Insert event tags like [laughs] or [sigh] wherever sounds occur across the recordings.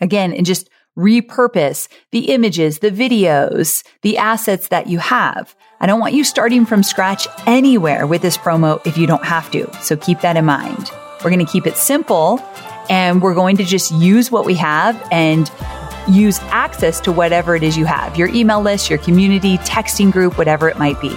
Again, and just repurpose the images, the videos, the assets that you have. I don't want you starting from scratch anywhere with this promo if you don't have to. So keep that in mind. We're going to keep it simple and we're going to just use what we have and use access to whatever it is you have your email list, your community, texting group, whatever it might be.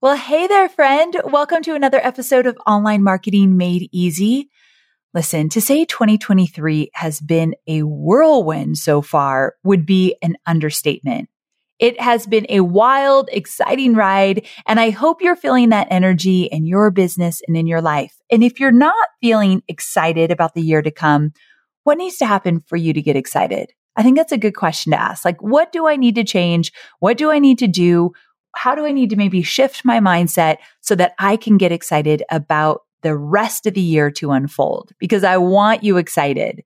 Well, hey there, friend. Welcome to another episode of Online Marketing Made Easy. Listen, to say 2023 has been a whirlwind so far would be an understatement. It has been a wild, exciting ride, and I hope you're feeling that energy in your business and in your life. And if you're not feeling excited about the year to come, what needs to happen for you to get excited? I think that's a good question to ask. Like, what do I need to change? What do I need to do? How do I need to maybe shift my mindset so that I can get excited about the rest of the year to unfold? Because I want you excited.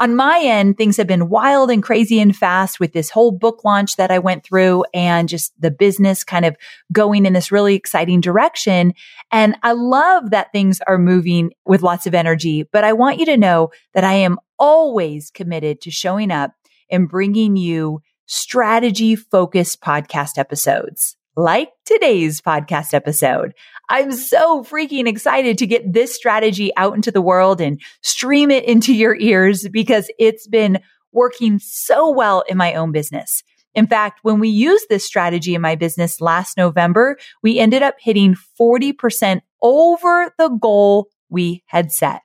On my end, things have been wild and crazy and fast with this whole book launch that I went through and just the business kind of going in this really exciting direction. And I love that things are moving with lots of energy, but I want you to know that I am always committed to showing up and bringing you strategy focused podcast episodes like today's podcast episode. I'm so freaking excited to get this strategy out into the world and stream it into your ears because it's been working so well in my own business. In fact, when we used this strategy in my business last November, we ended up hitting 40% over the goal we had set.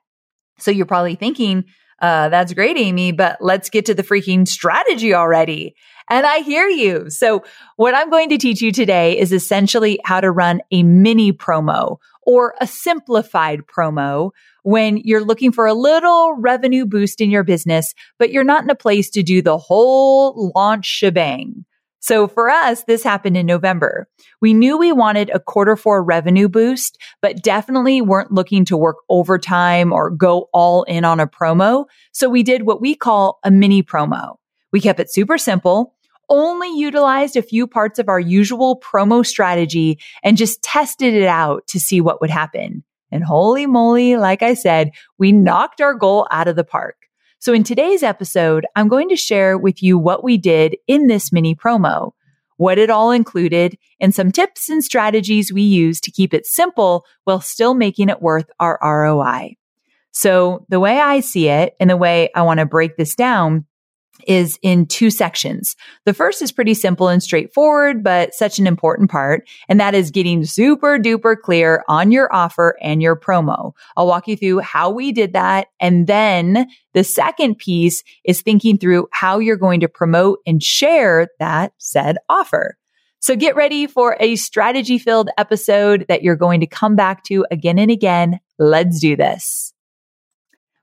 So you're probably thinking, uh, that's great, Amy, but let's get to the freaking strategy already. And I hear you. So what I'm going to teach you today is essentially how to run a mini promo or a simplified promo when you're looking for a little revenue boost in your business, but you're not in a place to do the whole launch shebang. So for us, this happened in November. We knew we wanted a quarter four revenue boost, but definitely weren't looking to work overtime or go all in on a promo. So we did what we call a mini promo. We kept it super simple, only utilized a few parts of our usual promo strategy and just tested it out to see what would happen. And holy moly, like I said, we knocked our goal out of the park. So in today's episode, I'm going to share with you what we did in this mini promo, what it all included, and some tips and strategies we use to keep it simple while still making it worth our ROI. So the way I see it and the way I want to break this down is in two sections. The first is pretty simple and straightforward, but such an important part. And that is getting super duper clear on your offer and your promo. I'll walk you through how we did that. And then the second piece is thinking through how you're going to promote and share that said offer. So get ready for a strategy filled episode that you're going to come back to again and again. Let's do this.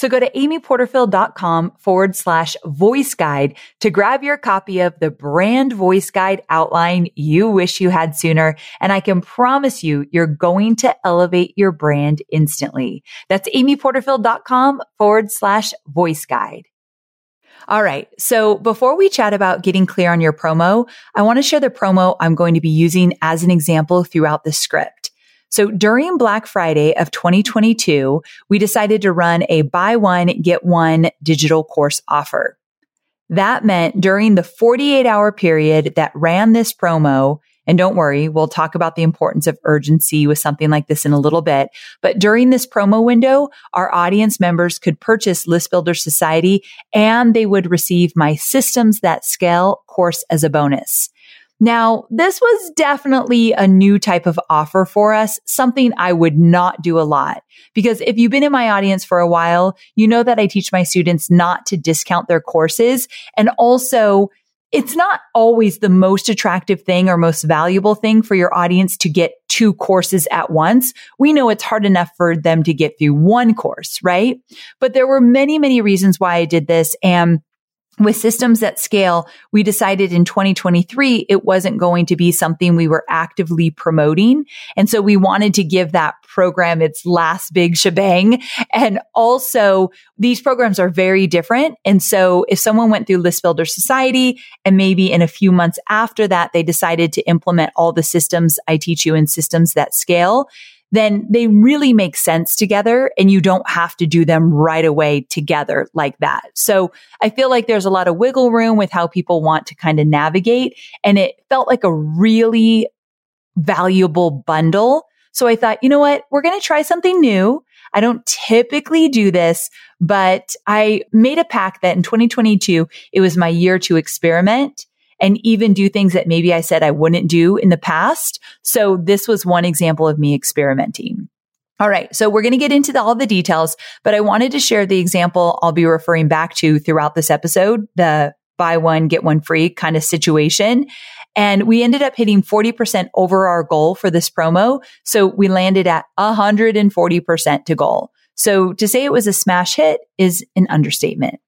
So go to amyporterfield.com forward slash voice guide to grab your copy of the brand voice guide outline you wish you had sooner. And I can promise you, you're going to elevate your brand instantly. That's amyporterfield.com forward slash voice guide. All right. So before we chat about getting clear on your promo, I want to share the promo I'm going to be using as an example throughout the script. So during Black Friday of 2022, we decided to run a buy one, get one digital course offer. That meant during the 48 hour period that ran this promo, and don't worry, we'll talk about the importance of urgency with something like this in a little bit. But during this promo window, our audience members could purchase List Builder Society and they would receive my Systems That Scale course as a bonus. Now, this was definitely a new type of offer for us, something I would not do a lot. Because if you've been in my audience for a while, you know that I teach my students not to discount their courses. And also, it's not always the most attractive thing or most valuable thing for your audience to get two courses at once. We know it's hard enough for them to get through one course, right? But there were many, many reasons why I did this. And with systems that scale, we decided in 2023 it wasn't going to be something we were actively promoting. And so we wanted to give that program its last big shebang. And also these programs are very different. And so if someone went through List Builder Society and maybe in a few months after that, they decided to implement all the systems I teach you in systems that scale, then they really make sense together and you don't have to do them right away together like that. So I feel like there's a lot of wiggle room with how people want to kind of navigate. And it felt like a really valuable bundle. So I thought, you know what? We're going to try something new. I don't typically do this, but I made a pack that in 2022, it was my year to experiment and even do things that maybe I said I wouldn't do in the past. So this was one example of me experimenting. All right. So we're going to get into the, all the details, but I wanted to share the example I'll be referring back to throughout this episode, the buy one, get one free kind of situation. And we ended up hitting 40% over our goal for this promo. So we landed at 140% to goal. So to say it was a smash hit is an understatement.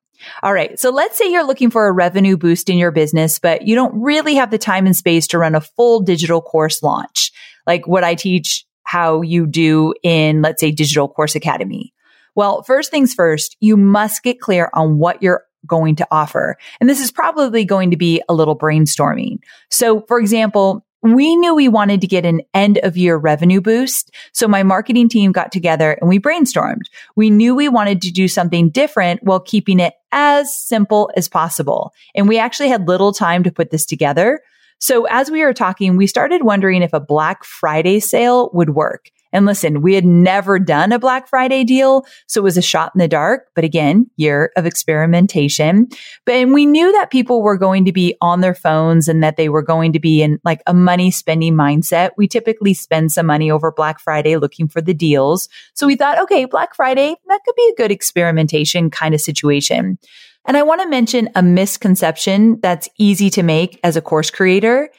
All right. So let's say you're looking for a revenue boost in your business, but you don't really have the time and space to run a full digital course launch, like what I teach how you do in, let's say, Digital Course Academy. Well, first things first, you must get clear on what you're going to offer. And this is probably going to be a little brainstorming. So, for example, we knew we wanted to get an end of year revenue boost. So my marketing team got together and we brainstormed. We knew we wanted to do something different while keeping it as simple as possible. And we actually had little time to put this together. So as we were talking, we started wondering if a Black Friday sale would work. And listen, we had never done a Black Friday deal. So it was a shot in the dark, but again, year of experimentation. But and we knew that people were going to be on their phones and that they were going to be in like a money spending mindset. We typically spend some money over Black Friday looking for the deals. So we thought, okay, Black Friday, that could be a good experimentation kind of situation. And I want to mention a misconception that's easy to make as a course creator.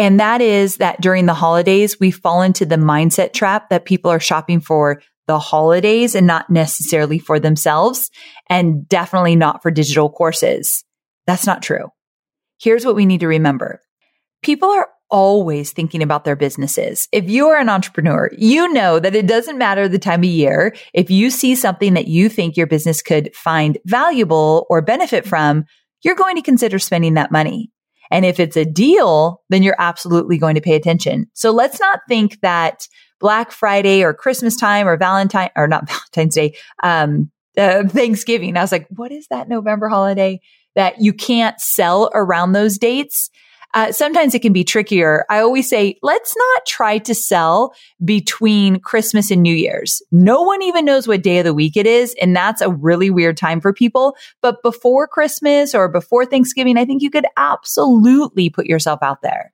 And that is that during the holidays, we fall into the mindset trap that people are shopping for the holidays and not necessarily for themselves and definitely not for digital courses. That's not true. Here's what we need to remember. People are always thinking about their businesses. If you are an entrepreneur, you know that it doesn't matter the time of year. If you see something that you think your business could find valuable or benefit from, you're going to consider spending that money. And if it's a deal, then you're absolutely going to pay attention. So let's not think that Black Friday or Christmas time or Valentine or not [laughs] Valentine's Day, um, uh, Thanksgiving. I was like, what is that November holiday that you can't sell around those dates? Uh, sometimes it can be trickier. I always say, let's not try to sell between Christmas and New Year's. No one even knows what day of the week it is. And that's a really weird time for people. But before Christmas or before Thanksgiving, I think you could absolutely put yourself out there.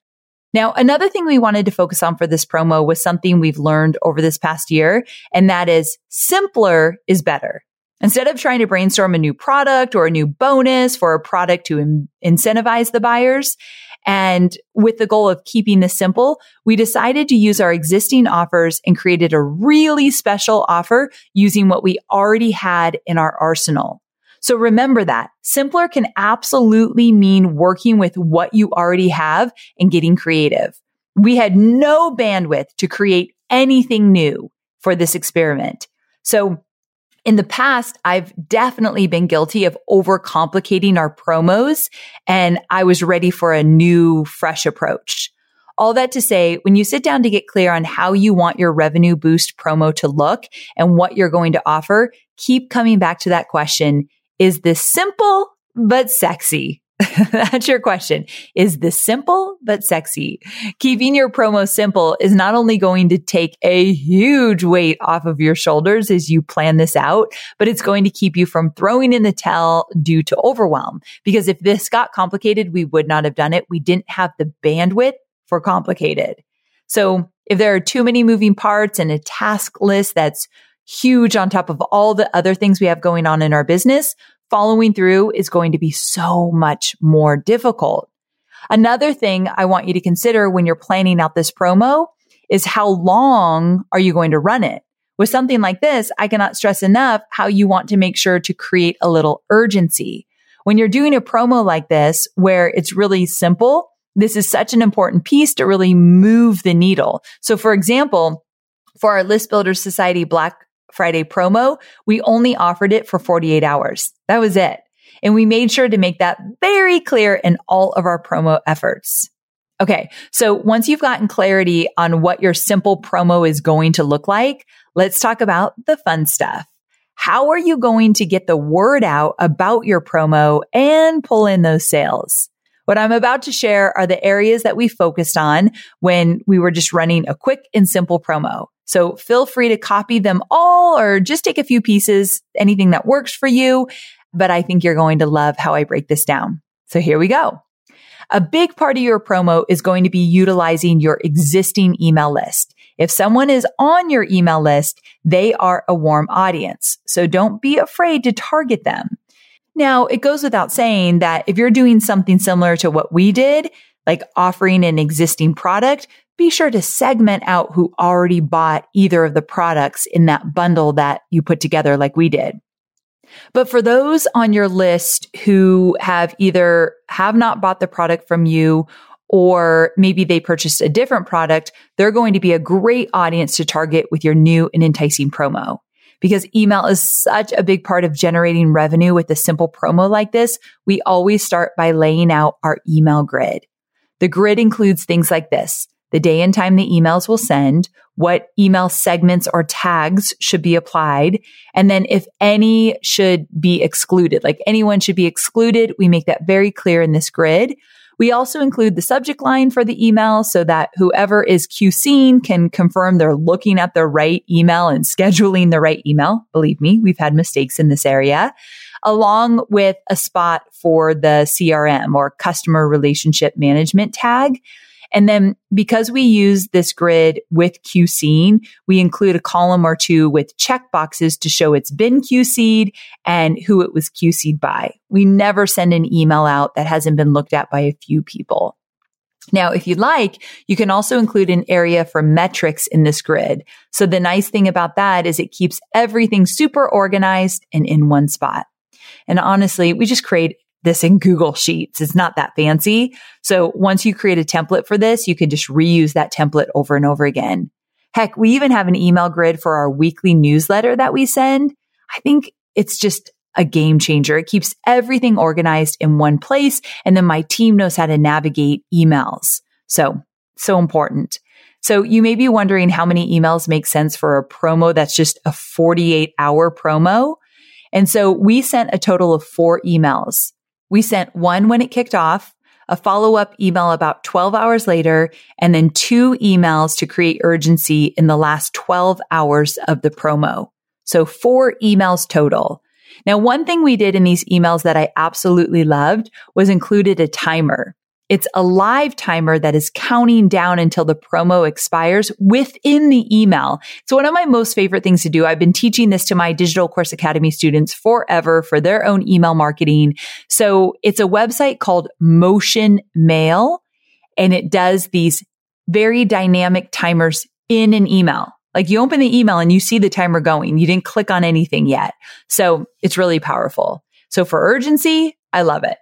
Now, another thing we wanted to focus on for this promo was something we've learned over this past year, and that is simpler is better. Instead of trying to brainstorm a new product or a new bonus for a product to in- incentivize the buyers, and with the goal of keeping this simple, we decided to use our existing offers and created a really special offer using what we already had in our arsenal. So remember that simpler can absolutely mean working with what you already have and getting creative. We had no bandwidth to create anything new for this experiment. So in the past, I've definitely been guilty of overcomplicating our promos and I was ready for a new, fresh approach. All that to say, when you sit down to get clear on how you want your revenue boost promo to look and what you're going to offer, keep coming back to that question. Is this simple but sexy? [laughs] That's your question. Is this simple but sexy? Keeping your promo simple is not only going to take a huge weight off of your shoulders as you plan this out, but it's going to keep you from throwing in the towel due to overwhelm. Because if this got complicated, we would not have done it. We didn't have the bandwidth for complicated. So if there are too many moving parts and a task list that's huge on top of all the other things we have going on in our business, following through is going to be so much more difficult. Another thing I want you to consider when you're planning out this promo is how long are you going to run it? With something like this, I cannot stress enough how you want to make sure to create a little urgency. When you're doing a promo like this, where it's really simple, this is such an important piece to really move the needle. So for example, for our List Builders Society Black Friday promo, we only offered it for 48 hours. That was it. And we made sure to make that very clear in all of our promo efforts. Okay. So once you've gotten clarity on what your simple promo is going to look like, let's talk about the fun stuff. How are you going to get the word out about your promo and pull in those sales? What I'm about to share are the areas that we focused on when we were just running a quick and simple promo. So feel free to copy them all or just take a few pieces, anything that works for you. But I think you're going to love how I break this down. So here we go. A big part of your promo is going to be utilizing your existing email list. If someone is on your email list, they are a warm audience. So don't be afraid to target them. Now, it goes without saying that if you're doing something similar to what we did, like offering an existing product, be sure to segment out who already bought either of the products in that bundle that you put together like we did. But for those on your list who have either have not bought the product from you or maybe they purchased a different product, they're going to be a great audience to target with your new and enticing promo. Because email is such a big part of generating revenue with a simple promo like this, we always start by laying out our email grid. The grid includes things like this the day and time the emails will send, what email segments or tags should be applied, and then if any should be excluded, like anyone should be excluded, we make that very clear in this grid. We also include the subject line for the email so that whoever is QCing can confirm they're looking at the right email and scheduling the right email. Believe me, we've had mistakes in this area along with a spot for the CRM or customer relationship management tag. And then because we use this grid with QCing, we include a column or two with checkboxes to show it's been QC'd and who it was QC'd by. We never send an email out that hasn't been looked at by a few people. Now, if you'd like, you can also include an area for metrics in this grid. So the nice thing about that is it keeps everything super organized and in one spot. And honestly, we just create this in Google Sheets. It's not that fancy. So once you create a template for this, you can just reuse that template over and over again. Heck, we even have an email grid for our weekly newsletter that we send. I think it's just a game changer. It keeps everything organized in one place. And then my team knows how to navigate emails. So, so important. So you may be wondering how many emails make sense for a promo that's just a 48 hour promo. And so we sent a total of four emails. We sent one when it kicked off, a follow up email about 12 hours later, and then two emails to create urgency in the last 12 hours of the promo. So four emails total. Now, one thing we did in these emails that I absolutely loved was included a timer. It's a live timer that is counting down until the promo expires within the email. It's one of my most favorite things to do. I've been teaching this to my digital course academy students forever for their own email marketing. So it's a website called Motion Mail and it does these very dynamic timers in an email. Like you open the email and you see the timer going. You didn't click on anything yet. So it's really powerful. So for urgency, I love it.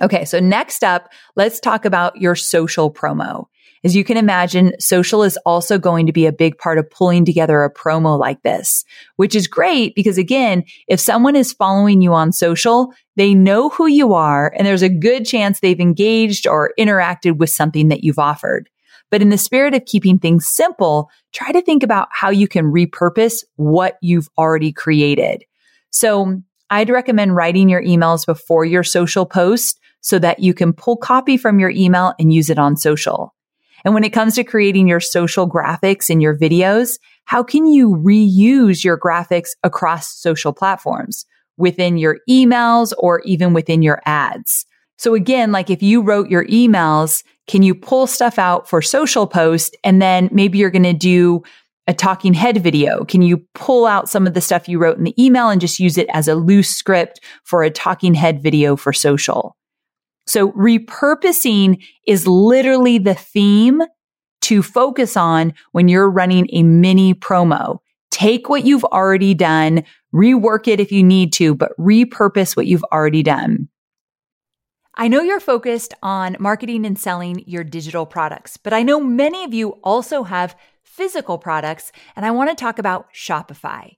Okay. So next up, let's talk about your social promo. As you can imagine, social is also going to be a big part of pulling together a promo like this, which is great because again, if someone is following you on social, they know who you are and there's a good chance they've engaged or interacted with something that you've offered. But in the spirit of keeping things simple, try to think about how you can repurpose what you've already created. So I'd recommend writing your emails before your social post so that you can pull copy from your email and use it on social. And when it comes to creating your social graphics and your videos, how can you reuse your graphics across social platforms within your emails or even within your ads? So again, like if you wrote your emails, can you pull stuff out for social post and then maybe you're going to do a talking head video? Can you pull out some of the stuff you wrote in the email and just use it as a loose script for a talking head video for social? So repurposing is literally the theme to focus on when you're running a mini promo. Take what you've already done, rework it if you need to, but repurpose what you've already done. I know you're focused on marketing and selling your digital products, but I know many of you also have physical products, and I want to talk about Shopify.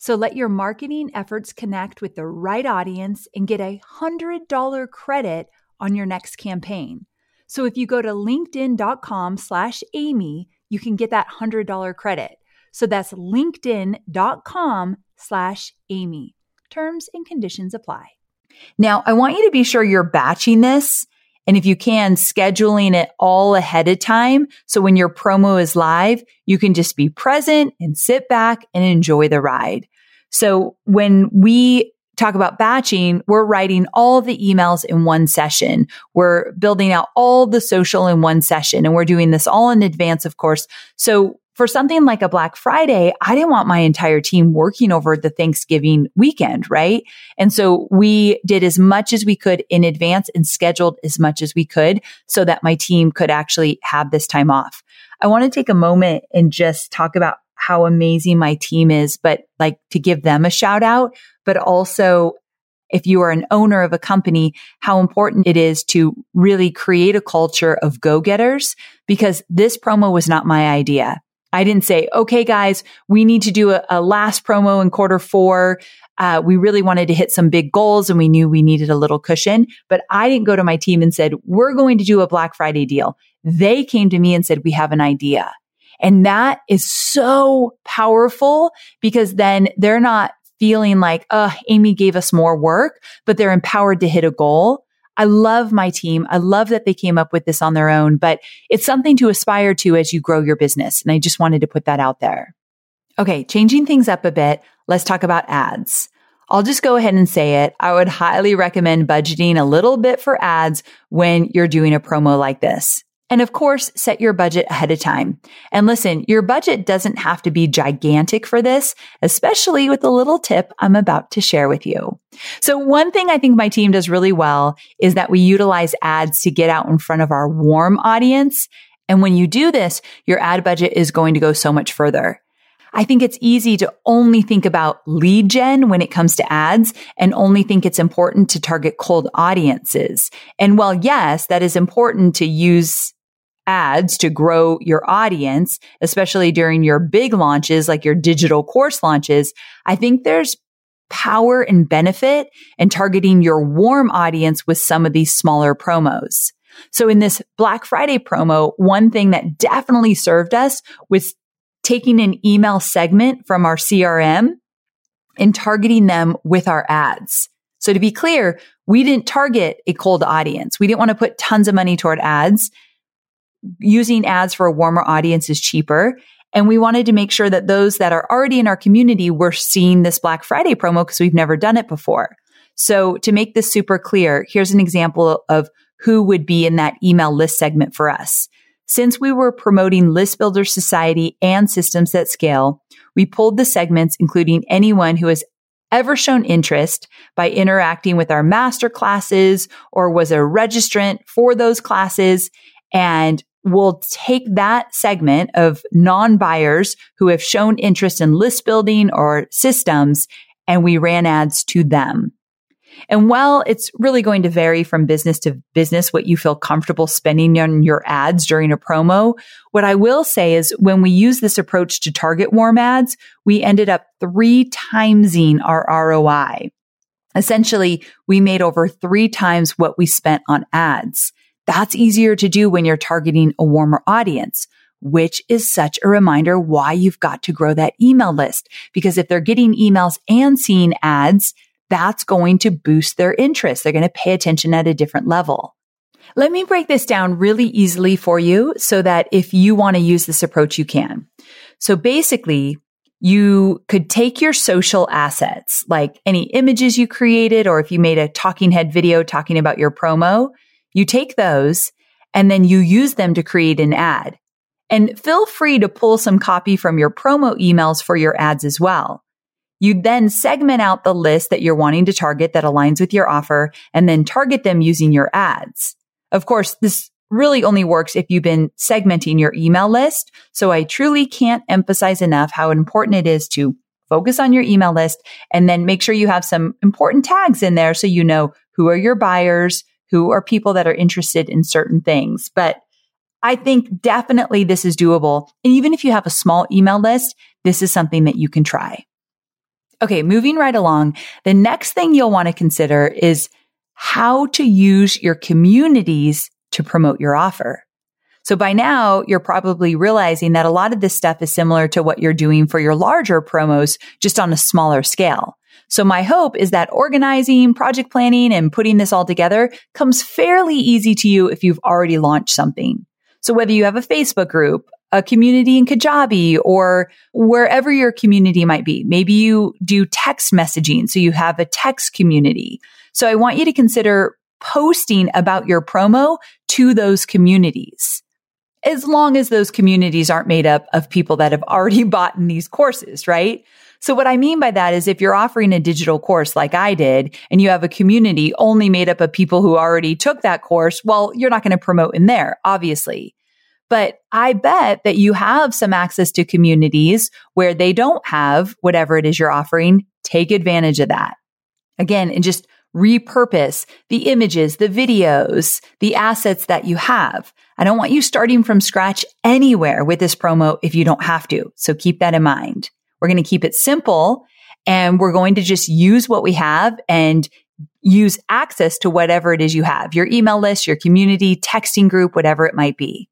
So let your marketing efforts connect with the right audience and get a $100 credit on your next campaign. So if you go to linkedin.com slash Amy, you can get that $100 credit. So that's linkedin.com slash Amy. Terms and conditions apply. Now, I want you to be sure you're batching this and if you can, scheduling it all ahead of time. So when your promo is live, you can just be present and sit back and enjoy the ride. So when we talk about batching, we're writing all the emails in one session. We're building out all the social in one session and we're doing this all in advance, of course. So for something like a Black Friday, I didn't want my entire team working over the Thanksgiving weekend, right? And so we did as much as we could in advance and scheduled as much as we could so that my team could actually have this time off. I want to take a moment and just talk about how amazing my team is, but like to give them a shout out, but also if you are an owner of a company, how important it is to really create a culture of go-getters because this promo was not my idea. I didn't say, okay, guys, we need to do a, a last promo in quarter four. Uh, we really wanted to hit some big goals and we knew we needed a little cushion, but I didn't go to my team and said, we're going to do a Black Friday deal. They came to me and said, we have an idea. And that is so powerful because then they're not feeling like, oh, Amy gave us more work, but they're empowered to hit a goal. I love my team. I love that they came up with this on their own, but it's something to aspire to as you grow your business. And I just wanted to put that out there. Okay. Changing things up a bit. Let's talk about ads. I'll just go ahead and say it. I would highly recommend budgeting a little bit for ads when you're doing a promo like this. And of course, set your budget ahead of time. And listen, your budget doesn't have to be gigantic for this, especially with the little tip I'm about to share with you. So one thing I think my team does really well is that we utilize ads to get out in front of our warm audience. And when you do this, your ad budget is going to go so much further. I think it's easy to only think about lead gen when it comes to ads and only think it's important to target cold audiences. And while yes, that is important to use ads to grow your audience, especially during your big launches, like your digital course launches, I think there's power and benefit in targeting your warm audience with some of these smaller promos. So in this Black Friday promo, one thing that definitely served us was taking an email segment from our CRM and targeting them with our ads. So to be clear, we didn't target a cold audience. We didn't want to put tons of money toward ads using ads for a warmer audience is cheaper. And we wanted to make sure that those that are already in our community were seeing this Black Friday promo because we've never done it before. So to make this super clear, here's an example of who would be in that email list segment for us. Since we were promoting List Builder Society and Systems That Scale, we pulled the segments, including anyone who has ever shown interest by interacting with our master classes or was a registrant for those classes and we'll take that segment of non-buyers who have shown interest in list building or systems and we ran ads to them. And while it's really going to vary from business to business what you feel comfortable spending on your ads during a promo, what I will say is when we use this approach to target warm ads, we ended up three timesing our ROI. Essentially, we made over three times what we spent on ads. That's easier to do when you're targeting a warmer audience, which is such a reminder why you've got to grow that email list. Because if they're getting emails and seeing ads, that's going to boost their interest. They're going to pay attention at a different level. Let me break this down really easily for you so that if you want to use this approach, you can. So basically, you could take your social assets, like any images you created, or if you made a talking head video talking about your promo, you take those and then you use them to create an ad. And feel free to pull some copy from your promo emails for your ads as well. You then segment out the list that you're wanting to target that aligns with your offer and then target them using your ads. Of course, this really only works if you've been segmenting your email list. So I truly can't emphasize enough how important it is to focus on your email list and then make sure you have some important tags in there so you know who are your buyers, who are people that are interested in certain things. But I think definitely this is doable. And even if you have a small email list, this is something that you can try. Okay, moving right along. The next thing you'll want to consider is how to use your communities to promote your offer. So by now, you're probably realizing that a lot of this stuff is similar to what you're doing for your larger promos, just on a smaller scale. So my hope is that organizing, project planning, and putting this all together comes fairly easy to you if you've already launched something. So whether you have a Facebook group, a community in Kajabi or wherever your community might be. Maybe you do text messaging. So you have a text community. So I want you to consider posting about your promo to those communities. As long as those communities aren't made up of people that have already [laughs] bought in these courses, right? So what I mean by that is if you're offering a digital course like I did and you have a community only made up of people who already took that course, well, you're not going to promote in there, obviously. But I bet that you have some access to communities where they don't have whatever it is you're offering. Take advantage of that. Again, and just repurpose the images, the videos, the assets that you have. I don't want you starting from scratch anywhere with this promo if you don't have to. So keep that in mind. We're going to keep it simple and we're going to just use what we have and use access to whatever it is you have, your email list, your community, texting group, whatever it might be.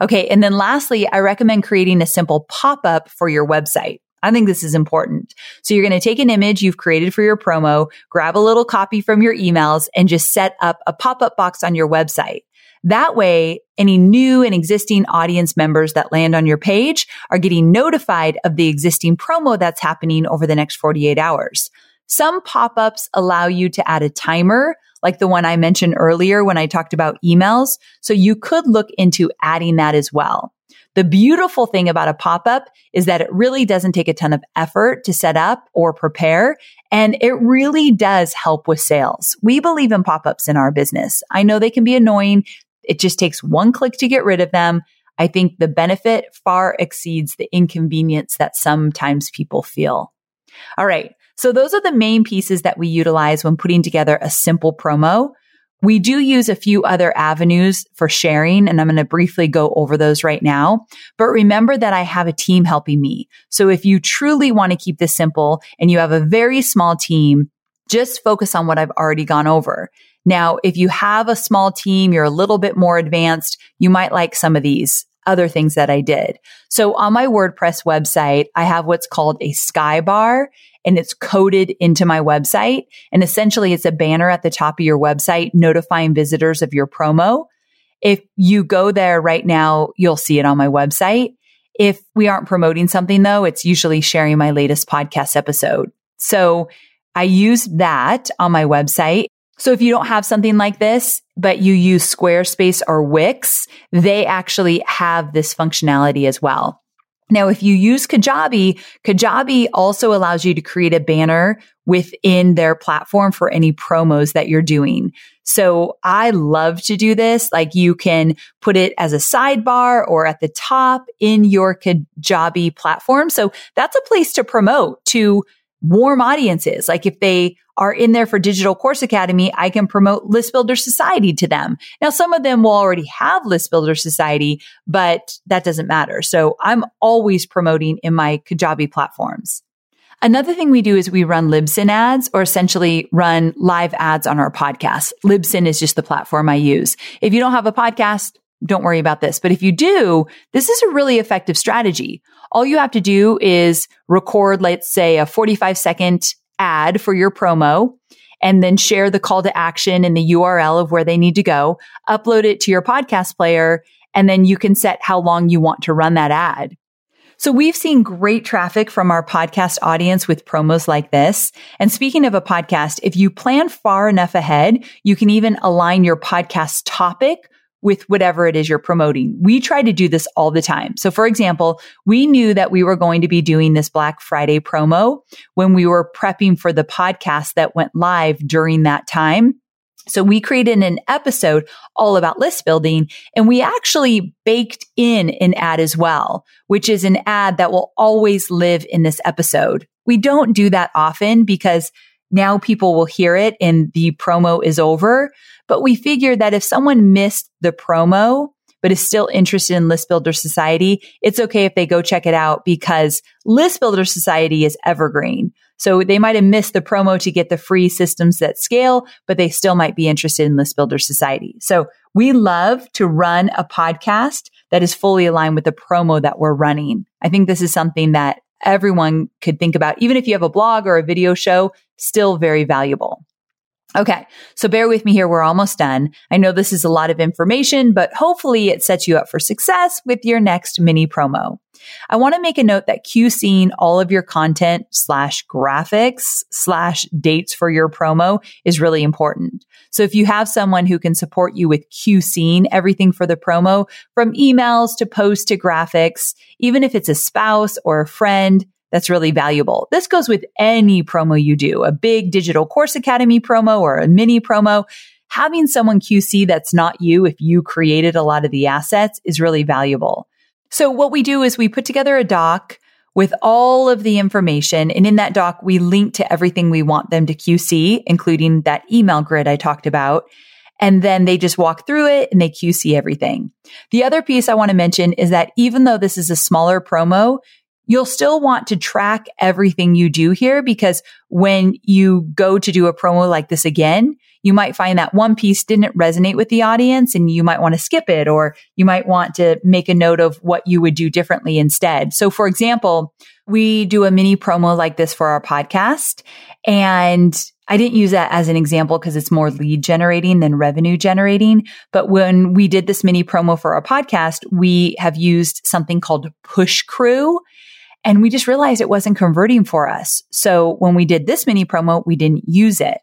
Okay. And then lastly, I recommend creating a simple pop up for your website. I think this is important. So you're going to take an image you've created for your promo, grab a little copy from your emails and just set up a pop up box on your website. That way, any new and existing audience members that land on your page are getting notified of the existing promo that's happening over the next 48 hours. Some pop-ups allow you to add a timer, like the one I mentioned earlier when I talked about emails. So you could look into adding that as well. The beautiful thing about a pop-up is that it really doesn't take a ton of effort to set up or prepare. And it really does help with sales. We believe in pop-ups in our business. I know they can be annoying. It just takes one click to get rid of them. I think the benefit far exceeds the inconvenience that sometimes people feel. All right. So those are the main pieces that we utilize when putting together a simple promo. We do use a few other avenues for sharing, and I'm going to briefly go over those right now. But remember that I have a team helping me. So if you truly want to keep this simple and you have a very small team, just focus on what I've already gone over. Now, if you have a small team, you're a little bit more advanced, you might like some of these other things that I did. So on my WordPress website, I have what's called a skybar and it's coded into my website. And essentially it's a banner at the top of your website notifying visitors of your promo. If you go there right now, you'll see it on my website. If we aren't promoting something though, it's usually sharing my latest podcast episode. So I use that on my website. So if you don't have something like this, but you use Squarespace or Wix, they actually have this functionality as well. Now, if you use Kajabi, Kajabi also allows you to create a banner within their platform for any promos that you're doing. So I love to do this. Like you can put it as a sidebar or at the top in your Kajabi platform. So that's a place to promote to warm audiences. Like if they are in there for Digital Course Academy, I can promote List Builder Society to them. Now, some of them will already have List Builder Society, but that doesn't matter. So I'm always promoting in my Kajabi platforms. Another thing we do is we run Libsyn ads or essentially run live ads on our podcast. Libsyn is just the platform I use. If you don't have a podcast, don't worry about this. But if you do, this is a really effective strategy. All you have to do is record, let's say a 45 second ad for your promo and then share the call to action and the URL of where they need to go, upload it to your podcast player, and then you can set how long you want to run that ad. So we've seen great traffic from our podcast audience with promos like this. And speaking of a podcast, if you plan far enough ahead, you can even align your podcast topic with whatever it is you're promoting. We try to do this all the time. So for example, we knew that we were going to be doing this Black Friday promo when we were prepping for the podcast that went live during that time. So we created an episode all about list building and we actually baked in an ad as well, which is an ad that will always live in this episode. We don't do that often because now people will hear it and the promo is over. But we figured that if someone missed the promo, but is still interested in List Builder Society, it's okay if they go check it out because List Builder Society is evergreen. So they might have missed the promo to get the free systems that scale, but they still might be interested in List Builder Society. So we love to run a podcast that is fully aligned with the promo that we're running. I think this is something that everyone could think about. Even if you have a blog or a video show, still very valuable. Okay. So bear with me here. We're almost done. I know this is a lot of information, but hopefully it sets you up for success with your next mini promo. I want to make a note that QCing all of your content slash graphics slash dates for your promo is really important. So if you have someone who can support you with QCing everything for the promo from emails to posts to graphics, even if it's a spouse or a friend, that's really valuable. This goes with any promo you do, a big digital course academy promo or a mini promo. Having someone QC that's not you, if you created a lot of the assets is really valuable. So what we do is we put together a doc with all of the information. And in that doc, we link to everything we want them to QC, including that email grid I talked about. And then they just walk through it and they QC everything. The other piece I want to mention is that even though this is a smaller promo, you'll still want to track everything you do here because when you go to do a promo like this again, you might find that one piece didn't resonate with the audience and you might want to skip it or you might want to make a note of what you would do differently instead. So for example, we do a mini promo like this for our podcast and I didn't use that as an example because it's more lead generating than revenue generating. But when we did this mini promo for our podcast, we have used something called Push Crew. And we just realized it wasn't converting for us. So when we did this mini promo, we didn't use it.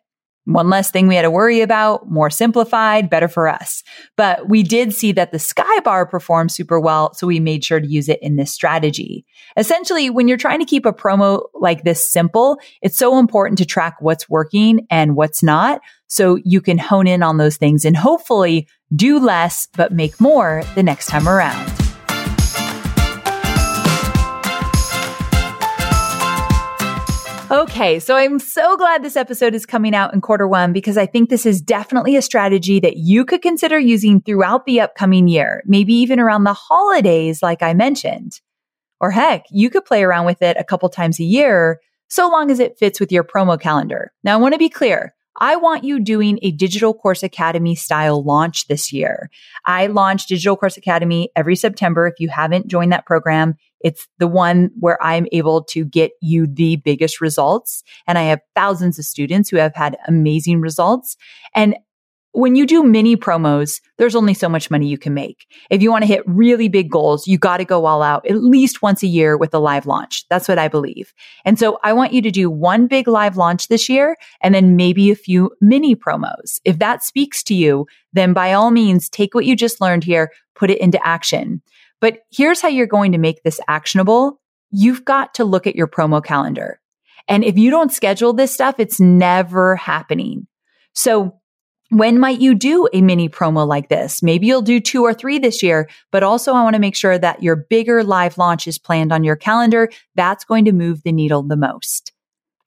One less thing we had to worry about, more simplified, better for us. But we did see that the Skybar performed super well. So we made sure to use it in this strategy. Essentially, when you're trying to keep a promo like this simple, it's so important to track what's working and what's not. So you can hone in on those things and hopefully do less, but make more the next time around. Okay, so I'm so glad this episode is coming out in quarter one because I think this is definitely a strategy that you could consider using throughout the upcoming year, maybe even around the holidays, like I mentioned. Or heck, you could play around with it a couple times a year, so long as it fits with your promo calendar. Now, I want to be clear. I want you doing a digital course academy style launch this year. I launch digital course academy every September. If you haven't joined that program, it's the one where I'm able to get you the biggest results. And I have thousands of students who have had amazing results. And when you do mini promos, there's only so much money you can make. If you want to hit really big goals, you got to go all out at least once a year with a live launch. That's what I believe. And so I want you to do one big live launch this year and then maybe a few mini promos. If that speaks to you, then by all means, take what you just learned here, put it into action. But here's how you're going to make this actionable. You've got to look at your promo calendar. And if you don't schedule this stuff, it's never happening. So when might you do a mini promo like this? Maybe you'll do two or three this year, but also I want to make sure that your bigger live launch is planned on your calendar. That's going to move the needle the most.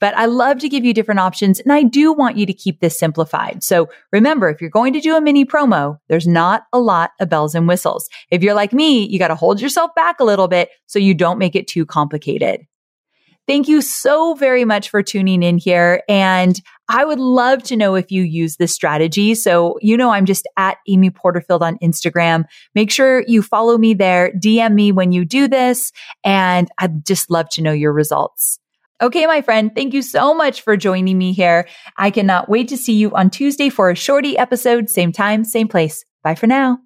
But I love to give you different options and I do want you to keep this simplified. So remember, if you're going to do a mini promo, there's not a lot of bells and whistles. If you're like me, you got to hold yourself back a little bit so you don't make it too complicated. Thank you so very much for tuning in here. And I would love to know if you use this strategy. So, you know, I'm just at Amy Porterfield on Instagram. Make sure you follow me there. DM me when you do this. And I'd just love to know your results. Okay, my friend, thank you so much for joining me here. I cannot wait to see you on Tuesday for a shorty episode, same time, same place. Bye for now.